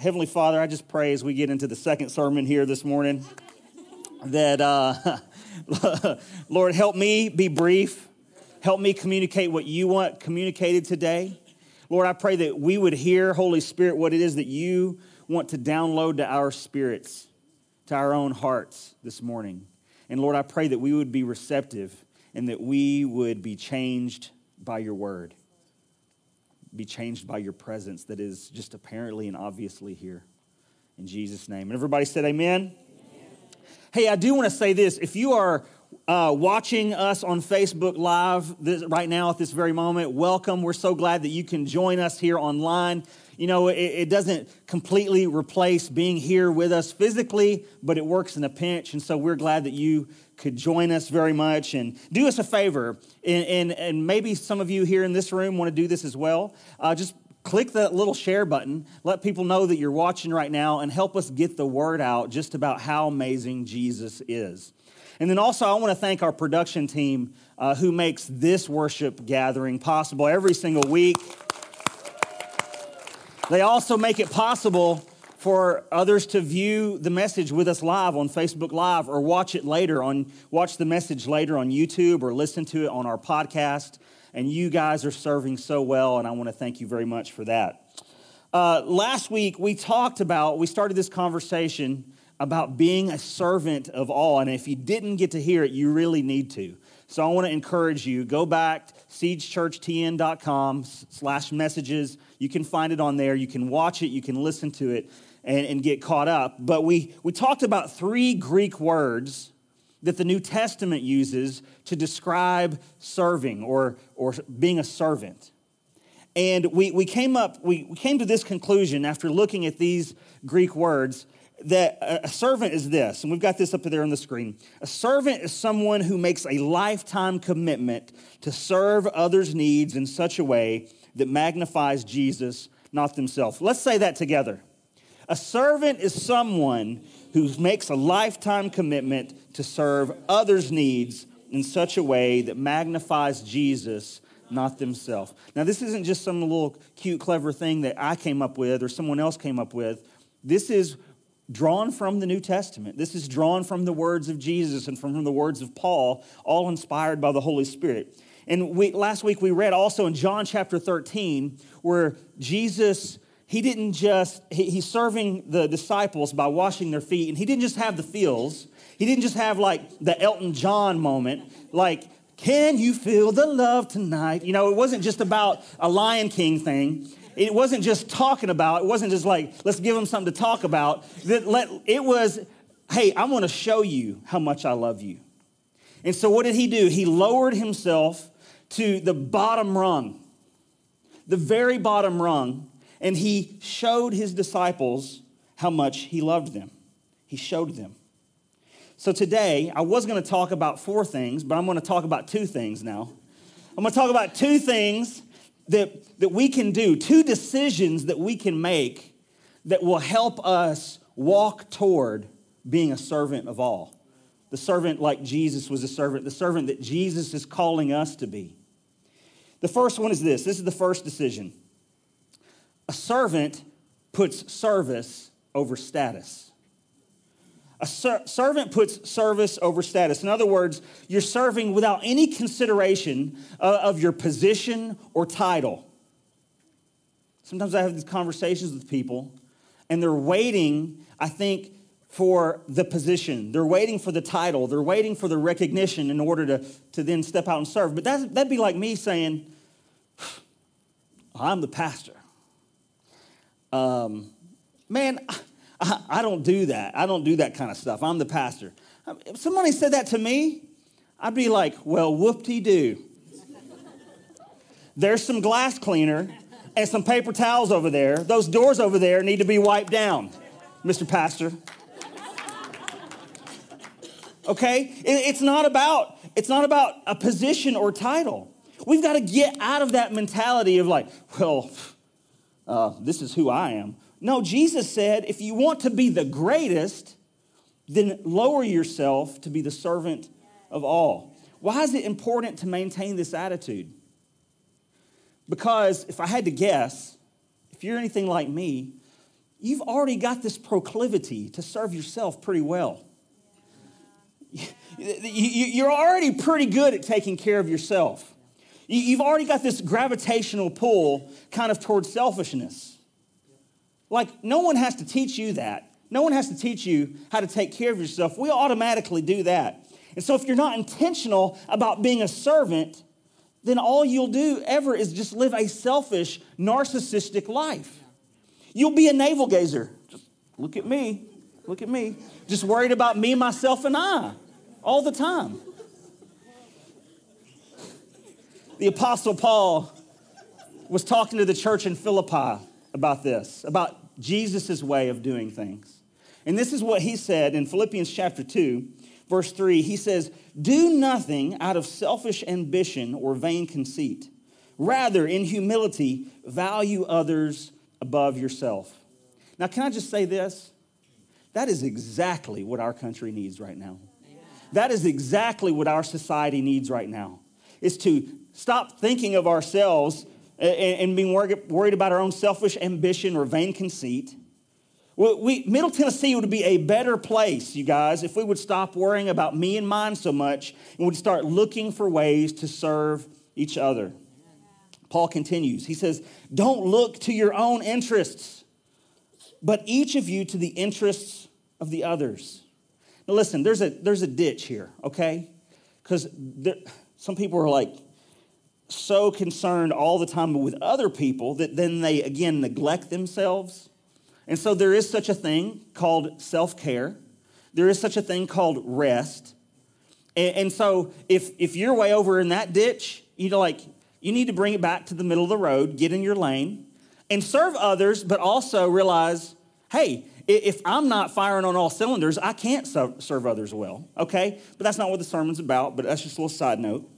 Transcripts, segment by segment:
Heavenly Father, I just pray as we get into the second sermon here this morning that, uh, Lord, help me be brief. Help me communicate what you want communicated today. Lord, I pray that we would hear, Holy Spirit, what it is that you want to download to our spirits, to our own hearts this morning. And Lord, I pray that we would be receptive and that we would be changed by your word be changed by your presence that is just apparently and obviously here. In Jesus' name. And everybody said, Amen. amen. Hey, I do want to say this. If you are uh, watching us on Facebook Live this, right now at this very moment, welcome. We're so glad that you can join us here online. You know, it, it, doesn't completely replace being here with us physically, but it works in a pinch. And so we're glad that you could join us very much and do us a favor. And, and, and maybe some of you here in this room want to do this as well. Uh, just click that little share button, let people know that you're watching right now, and help us get the word out just about how amazing Jesus is. And then also, I want to thank our production team uh, who makes this worship gathering possible every single week. They also make it possible for others to view the message with us live on Facebook Live or watch it later on watch the message later on YouTube or listen to it on our podcast. And you guys are serving so well, and I want to thank you very much for that. Uh, last week we talked about we started this conversation about being a servant of all, and if you didn't get to hear it, you really need to. So I want to encourage you, go back, seedschurchtn.com slash messages. You can find it on there. You can watch it. You can listen to it and, and get caught up. But we, we talked about three Greek words that the New Testament uses to describe serving or, or being a servant. And we, we, came up, we, we came to this conclusion after looking at these Greek words that a servant is this, and we've got this up there on the screen. A servant is someone who makes a lifetime commitment to serve others' needs in such a way that magnifies Jesus, not themselves. Let's say that together. A servant is someone who makes a lifetime commitment to serve others' needs in such a way that magnifies Jesus, not themselves. Now, this isn't just some little cute, clever thing that I came up with or someone else came up with. This is drawn from the New Testament. This is drawn from the words of Jesus and from the words of Paul, all inspired by the Holy Spirit. And we, last week we read also in John chapter 13 where Jesus he didn't just, he, he's serving the disciples by washing their feet, and he didn't just have the feels. He didn't just have like the Elton John moment, like, can you feel the love tonight? You know, it wasn't just about a Lion King thing. It wasn't just talking about, it wasn't just like, let's give them something to talk about. It was, hey, I want to show you how much I love you. And so what did he do? He lowered himself to the bottom rung, the very bottom rung, and he showed his disciples how much he loved them. He showed them. So today, I was going to talk about four things, but I'm going to talk about two things now. I'm going to talk about two things that, that we can do, two decisions that we can make that will help us walk toward being a servant of all. The servant like Jesus was a servant, the servant that Jesus is calling us to be. The first one is this this is the first decision. A servant puts service over status. A ser- servant puts service over status. In other words, you're serving without any consideration uh, of your position or title. Sometimes I have these conversations with people, and they're waiting, I think, for the position. They're waiting for the title. They're waiting for the recognition in order to, to then step out and serve. But that'd be like me saying, I'm the pastor. Um, man, I, I don't do that. I don't do that kind of stuff. I'm the pastor. If somebody said that to me, I'd be like, well, whoop de doo. There's some glass cleaner and some paper towels over there. Those doors over there need to be wiped down, Mr. Pastor. Okay? It's not about it's not about a position or title. We've got to get out of that mentality of like, well, uh, this is who I am. No, Jesus said, if you want to be the greatest, then lower yourself to be the servant of all. Why is it important to maintain this attitude? Because if I had to guess, if you're anything like me, you've already got this proclivity to serve yourself pretty well. You're already pretty good at taking care of yourself. You've already got this gravitational pull kind of towards selfishness. Like, no one has to teach you that. No one has to teach you how to take care of yourself. We automatically do that. And so, if you're not intentional about being a servant, then all you'll do ever is just live a selfish, narcissistic life. You'll be a navel gazer. Just look at me, look at me. Just worried about me, myself, and I all the time. The Apostle Paul was talking to the church in Philippi about this, about Jesus' way of doing things. And this is what he said in Philippians chapter 2, verse 3. He says, Do nothing out of selfish ambition or vain conceit. Rather, in humility, value others above yourself. Now, can I just say this? That is exactly what our country needs right now. That is exactly what our society needs right now. Is to stop thinking of ourselves and, being worried about our own selfish ambition or vain conceit. We, Middle Tennessee would be a better place, you guys, if we would stop worrying about me and mine so much and would start looking for ways to serve each other. Paul continues. He says, Don't look to your own interests, but each of you to the interests of the others. Now, listen, there's a, there's a ditch here, okay? Because some people are like so concerned all the time with other people that then they, again, neglect themselves. And so there is such a thing called self care, there is such a thing called rest. And, and so if, if you're way over in that ditch, you know, like, you need to bring it back to the middle of the road, get in your lane, and serve others, but also realize hey, if I'm not firing on all cylinders, I can't serve others well, okay? But that's not what the sermon's about, but that's just a little side note.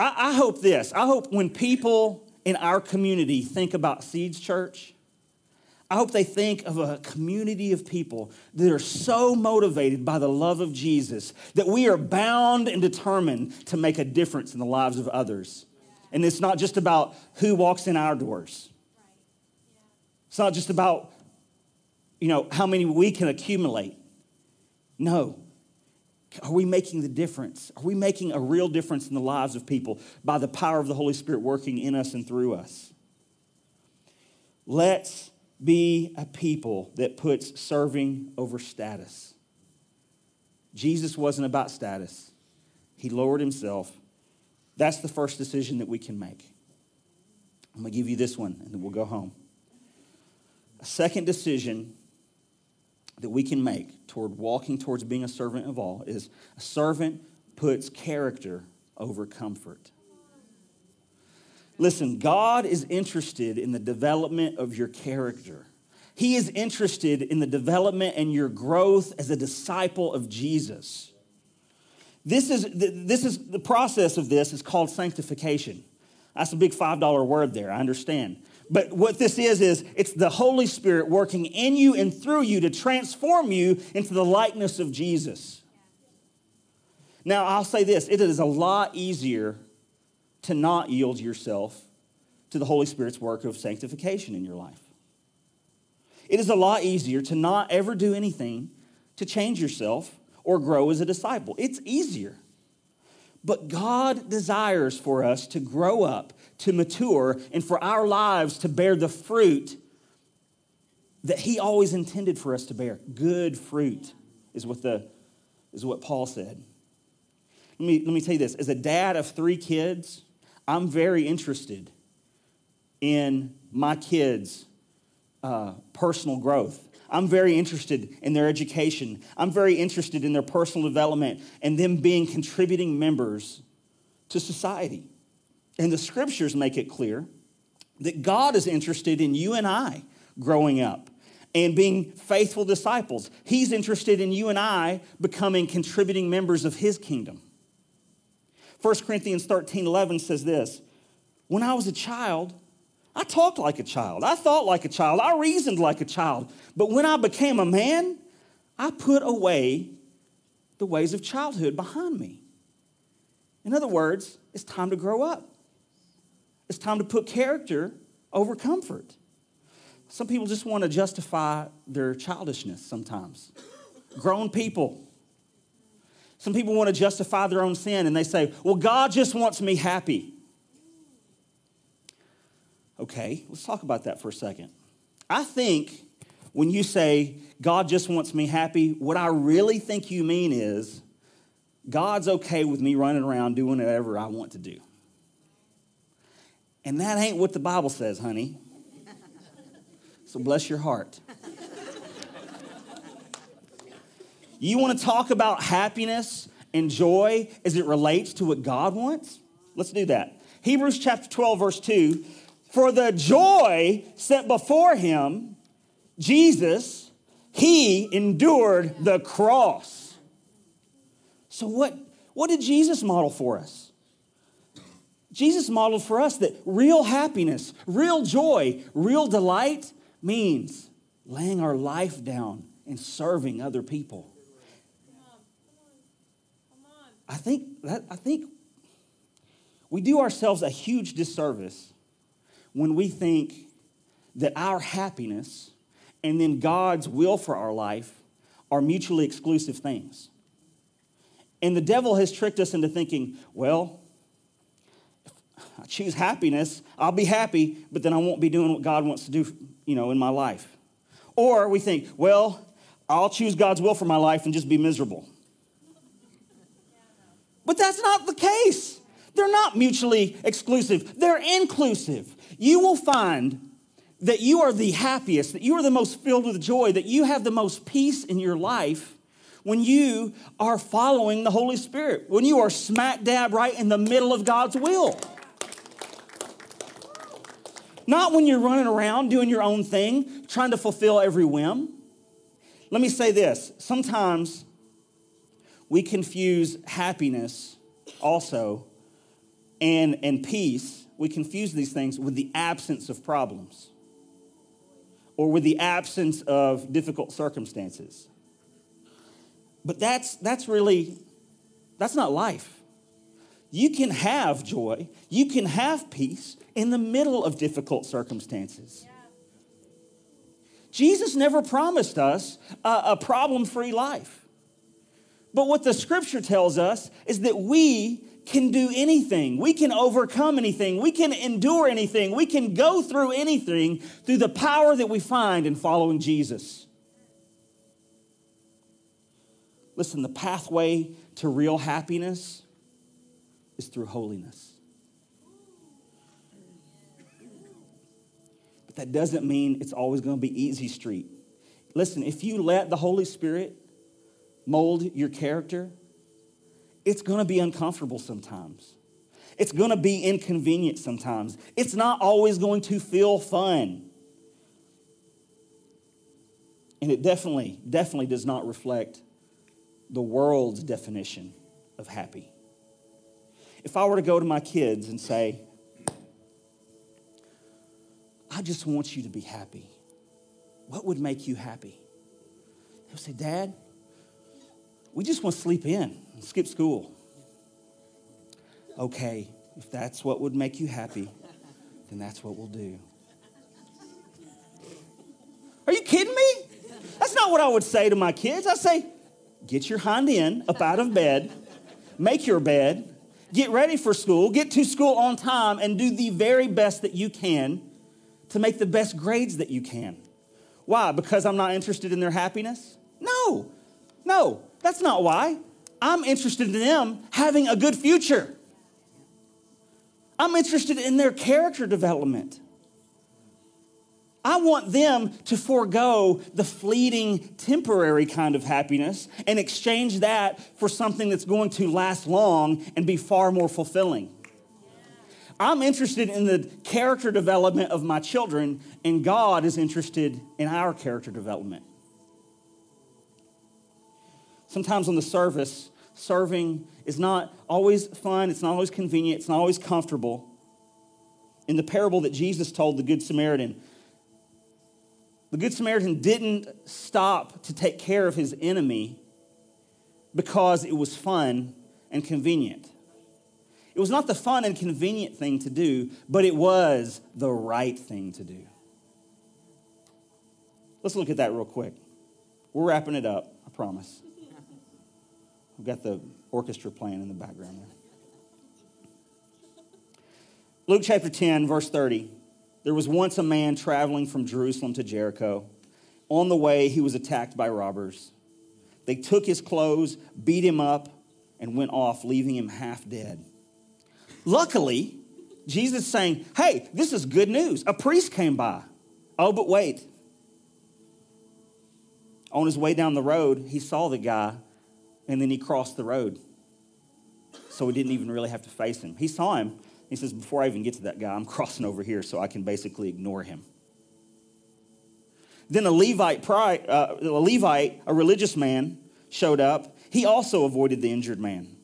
I, I hope this I hope when people in our community think about Seeds Church, I hope they think of a community of people that are so motivated by the love of Jesus that we are bound and determined to make a difference in the lives of others. And it's not just about who walks in our doors. It's not just about, you know, how many we can accumulate. No. Are we making the difference? Are we making a real difference in the lives of people by the power of the Holy Spirit working in us and through us? Let's be a people that puts serving over status. Jesus wasn't about status, he lowered himself. That's the first decision that we can make. I'm going to give you this one, and then we'll go home. A second decision that we can make toward walking towards being a servant of all is a servant puts character over comfort. Listen, God is interested in the development of your character. He is interested in the development and your growth as a disciple of Jesus. This is, this is the process of this is called sanctification. That's a big $5 word there, I understand. But what this is, is it's the Holy Spirit working in you and through you to transform you into the likeness of Jesus. Now, I'll say this it is a lot easier to not yield yourself to the Holy Spirit's work of sanctification in your life. It is a lot easier to not ever do anything to change yourself or grow as a disciple. It's easier. But God desires for us to grow up, to mature, and for our lives to bear the fruit that He always intended for us to bear. Good fruit is what, the, is what Paul said. Let me, let me tell you this as a dad of three kids, I'm very interested in my kids' uh, personal growth. I'm very interested in their education. I'm very interested in their personal development and them being contributing members to society. And the scriptures make it clear that God is interested in you and I growing up and being faithful disciples. He's interested in you and I becoming contributing members of his kingdom. 1 Corinthians 13 11 says this When I was a child, I talked like a child. I thought like a child. I reasoned like a child. But when I became a man, I put away the ways of childhood behind me. In other words, it's time to grow up. It's time to put character over comfort. Some people just want to justify their childishness sometimes. Grown people. Some people want to justify their own sin and they say, Well, God just wants me happy. Okay, let's talk about that for a second. I think when you say, God just wants me happy, what I really think you mean is, God's okay with me running around doing whatever I want to do. And that ain't what the Bible says, honey. So bless your heart. You want to talk about happiness and joy as it relates to what God wants? Let's do that. Hebrews chapter 12, verse 2 For the joy set before him, Jesus, he endured the cross. So, what, what did Jesus model for us? Jesus modeled for us that real happiness, real joy, real delight means laying our life down and serving other people. I think that I think we do ourselves a huge disservice when we think that our happiness and then God's will for our life are mutually exclusive things. And the devil has tricked us into thinking, well, if I choose happiness, I'll be happy, but then I won't be doing what God wants to do, you know, in my life. Or we think, well, I'll choose God's will for my life and just be miserable. But that's not the case. They're not mutually exclusive, they're inclusive. You will find that you are the happiest, that you are the most filled with joy, that you have the most peace in your life when you are following the Holy Spirit, when you are smack dab right in the middle of God's will. Not when you're running around doing your own thing, trying to fulfill every whim. Let me say this sometimes we confuse happiness also and, and peace, we confuse these things with the absence of problems or with the absence of difficult circumstances. But that's, that's really, that's not life. You can have joy, you can have peace in the middle of difficult circumstances. Jesus never promised us a, a problem free life. But what the scripture tells us is that we can do anything. We can overcome anything. We can endure anything. We can go through anything through the power that we find in following Jesus. Listen, the pathway to real happiness is through holiness. But that doesn't mean it's always going to be easy street. Listen, if you let the Holy Spirit mold your character, it's gonna be uncomfortable sometimes. It's gonna be inconvenient sometimes. It's not always going to feel fun. And it definitely, definitely does not reflect the world's definition of happy. If I were to go to my kids and say, I just want you to be happy, what would make you happy? They'll say, Dad, we just want to sleep in and skip school. Okay, if that's what would make you happy, then that's what we'll do. Are you kidding me? That's not what I would say to my kids. I say, get your hind end up out of bed, make your bed, get ready for school, get to school on time, and do the very best that you can to make the best grades that you can. Why? Because I'm not interested in their happiness? No, no. That's not why. I'm interested in them having a good future. I'm interested in their character development. I want them to forego the fleeting, temporary kind of happiness and exchange that for something that's going to last long and be far more fulfilling. I'm interested in the character development of my children, and God is interested in our character development. Sometimes on the service, serving is not always fun, it's not always convenient, it's not always comfortable. In the parable that Jesus told the Good Samaritan, the Good Samaritan didn't stop to take care of his enemy because it was fun and convenient. It was not the fun and convenient thing to do, but it was the right thing to do. Let's look at that real quick. We're wrapping it up, I promise. We've got the orchestra playing in the background there. Luke chapter 10, verse 30. There was once a man traveling from Jerusalem to Jericho. On the way, he was attacked by robbers. They took his clothes, beat him up, and went off, leaving him half dead. Luckily, Jesus saying, Hey, this is good news. A priest came by. Oh, but wait. On his way down the road, he saw the guy and then he crossed the road. So he didn't even really have to face him. He saw him. He says, Before I even get to that guy, I'm crossing over here so I can basically ignore him. Then a Levite, uh, a Levite, a religious man, showed up. He also avoided the injured man.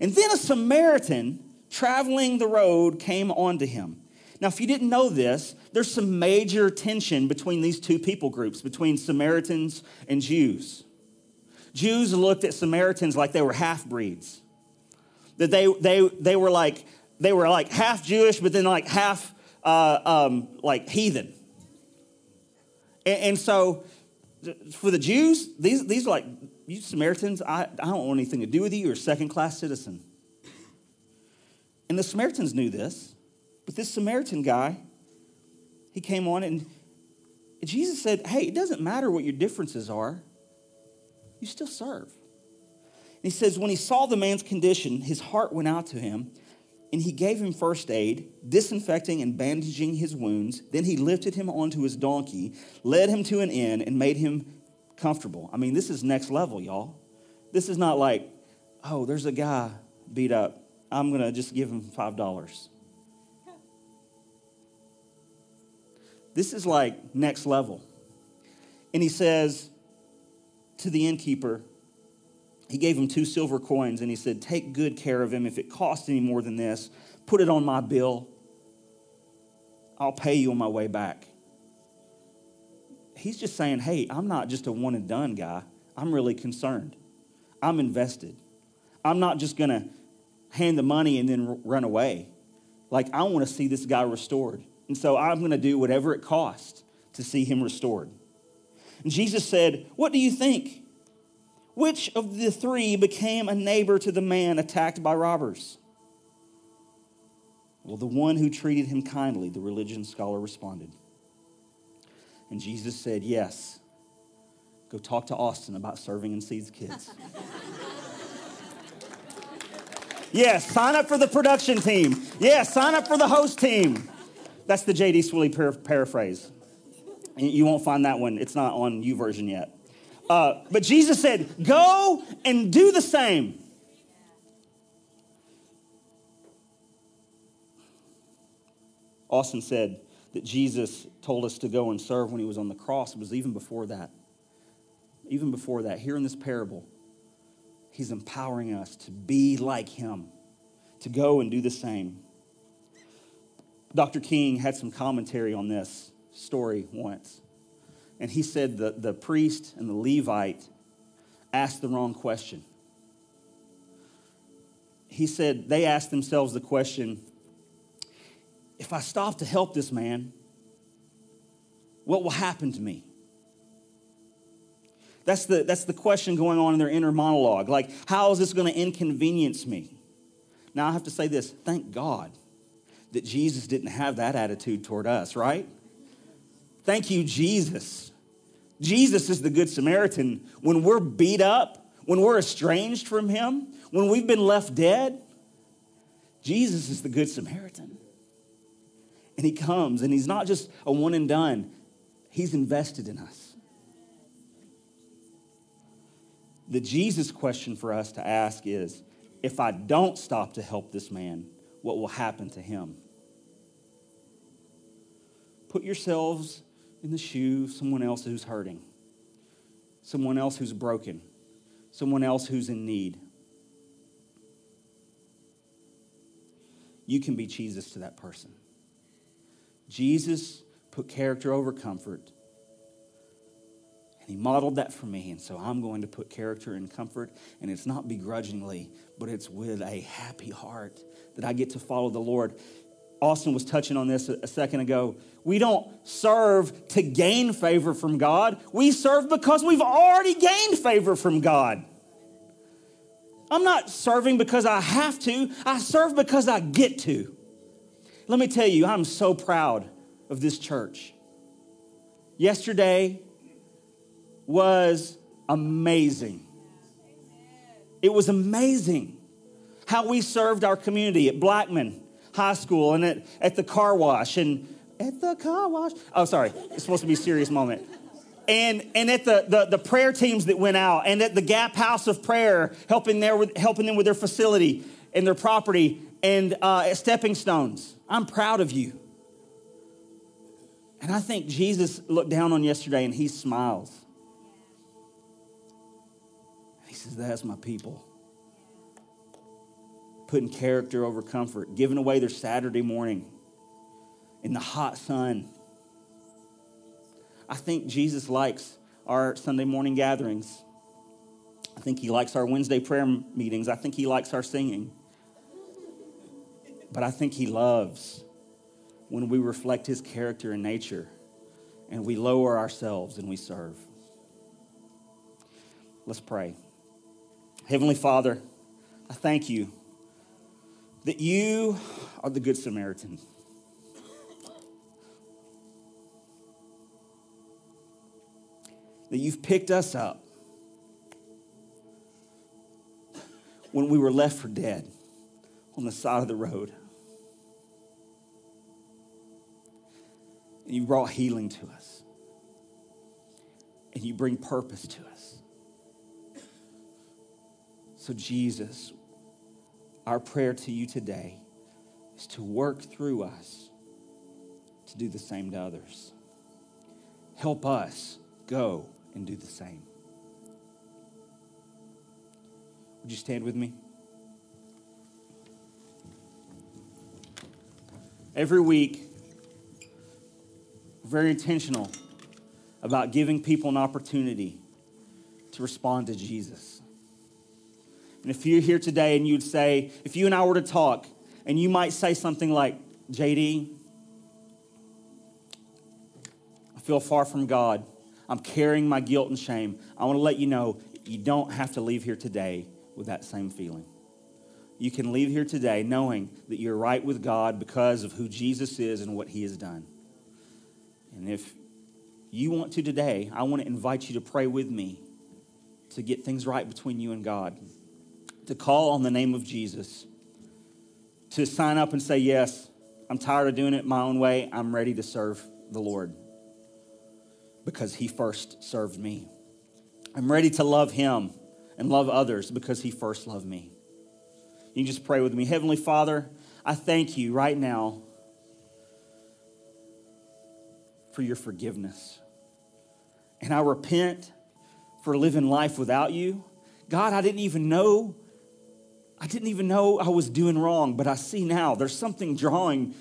And then a Samaritan traveling the road came onto him. Now, if you didn't know this, there's some major tension between these two people groups, between Samaritans and Jews. Jews looked at Samaritans like they were half breeds. That they, they, they were like they were like half Jewish, but then like half uh, um, like heathen. And, and, so for the Jews, these, these are like, you Samaritans, I, I don't want anything to do with you. You're a second class citizen. And the Samaritans knew this, but this Samaritan guy, he came on and Jesus said, Hey, it doesn't matter what your differences are, you still serve. And he says, When he saw the man's condition, his heart went out to him, and he gave him first aid, disinfecting and bandaging his wounds. Then he lifted him onto his donkey, led him to an inn, and made him comfortable. I mean, this is next level, y'all. This is not like, oh, there's a guy beat up. I'm going to just give him $5. This is like next level. And he says to the innkeeper, he gave him two silver coins and he said, Take good care of him. If it costs any more than this, put it on my bill. I'll pay you on my way back. He's just saying, Hey, I'm not just a one and done guy. I'm really concerned. I'm invested. I'm not just going to hand the money and then run away. Like, I want to see this guy restored. And so I'm going to do whatever it costs to see him restored. And Jesus said, What do you think? Which of the three became a neighbor to the man attacked by robbers? Well, the one who treated him kindly, the religion scholar responded. And Jesus said, Yes. Go talk to Austin about serving in Seeds Kids. Yes, sign up for the production team. Yes, sign up for the host team. That's the J.D. Swilly par- paraphrase. You won't find that one. It's not on YouVersion yet. Uh, but Jesus said, Go and do the same. Austin said that Jesus told us to go and serve when he was on the cross. It was even before that. Even before that, here in this parable, He's empowering us to be like Him, to go and do the same. Dr. King had some commentary on this story once. And he said the, the priest and the Levite asked the wrong question. He said they asked themselves the question if I stop to help this man, what will happen to me? That's the, that's the question going on in their inner monologue. Like, how is this going to inconvenience me? Now, I have to say this thank God that Jesus didn't have that attitude toward us, right? Thank you, Jesus. Jesus is the Good Samaritan. When we're beat up, when we're estranged from Him, when we've been left dead, Jesus is the Good Samaritan. And He comes, and He's not just a one and done, He's invested in us. The Jesus question for us to ask is if I don't stop to help this man, what will happen to him? Put yourselves in the shoe of someone else who's hurting, someone else who's broken, someone else who's in need. You can be Jesus to that person. Jesus put character over comfort And he modeled that for me. And so I'm going to put character and comfort, and it's not begrudgingly, but it's with a happy heart that I get to follow the Lord. Austin was touching on this a second ago. We don't serve to gain favor from God. We serve because we've already gained favor from God. I'm not serving because I have to, I serve because I get to. Let me tell you, I'm so proud of this church. Yesterday was amazing. It was amazing how we served our community at Blackman High School and at, at the car wash and at the car wash. Oh, sorry, it's supposed to be a serious moment. And, and at the, the, the prayer teams that went out and at the Gap House of Prayer, helping, there with, helping them with their facility and their property and uh, at Stepping Stones. I'm proud of you. And I think Jesus looked down on yesterday and he smiles. He says, That's my people. Putting character over comfort, giving away their Saturday morning in the hot sun. I think Jesus likes our Sunday morning gatherings. I think he likes our Wednesday prayer meetings. I think he likes our singing. But I think he loves when we reflect his character and nature and we lower ourselves and we serve. Let's pray. Heavenly Father, I thank you that you are the Good Samaritan. That you've picked us up when we were left for dead on the side of the road. And you brought healing to us. And you bring purpose to us. So, Jesus, our prayer to you today is to work through us to do the same to others. Help us go and do the same. Would you stand with me? Every week, very intentional about giving people an opportunity to respond to Jesus. And if you're here today and you'd say, if you and I were to talk, and you might say something like, JD, I feel far from God. I'm carrying my guilt and shame. I want to let you know you don't have to leave here today with that same feeling. You can leave here today knowing that you're right with God because of who Jesus is and what he has done. And if you want to today, I want to invite you to pray with me to get things right between you and God, to call on the name of Jesus, to sign up and say, Yes, I'm tired of doing it my own way. I'm ready to serve the Lord because he first served me. I'm ready to love him and love others because he first loved me. You can just pray with me. Heavenly Father, I thank you right now for your forgiveness. And I repent for living life without you. God, I didn't even know. I didn't even know I was doing wrong, but I see now there's something drawing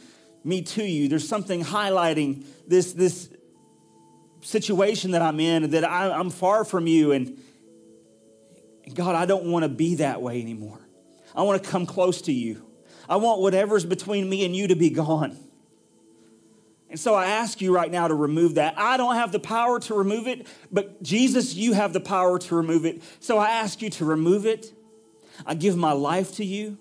me to you. There's something highlighting this, this situation that I'm in, that I, am far from you. And, and God, I don't want to be that way anymore. I want to come close to you. I want whatever's between me and you to be gone. And so I ask you right now to remove that. I don't have the power to remove it, but Jesus, you have the power to remove it. So I ask you to remove it. I give my life to you.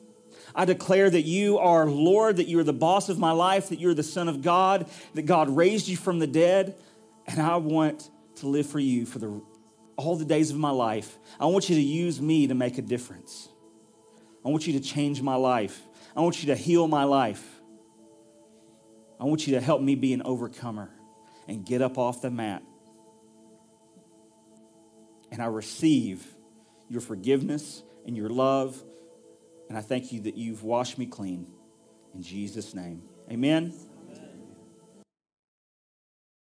I declare that you are Lord, that you are the boss of my life, that you're the Son of God, that God raised you from the dead. And I want to live for you for the, all the days of my life. I want you to use me to make a difference. I want you to change my life. I want you to heal my life. I want you to help me be an overcomer and get up off the mat. And I receive your forgiveness and your love. And I thank you that you've washed me clean. In Jesus' name. Amen.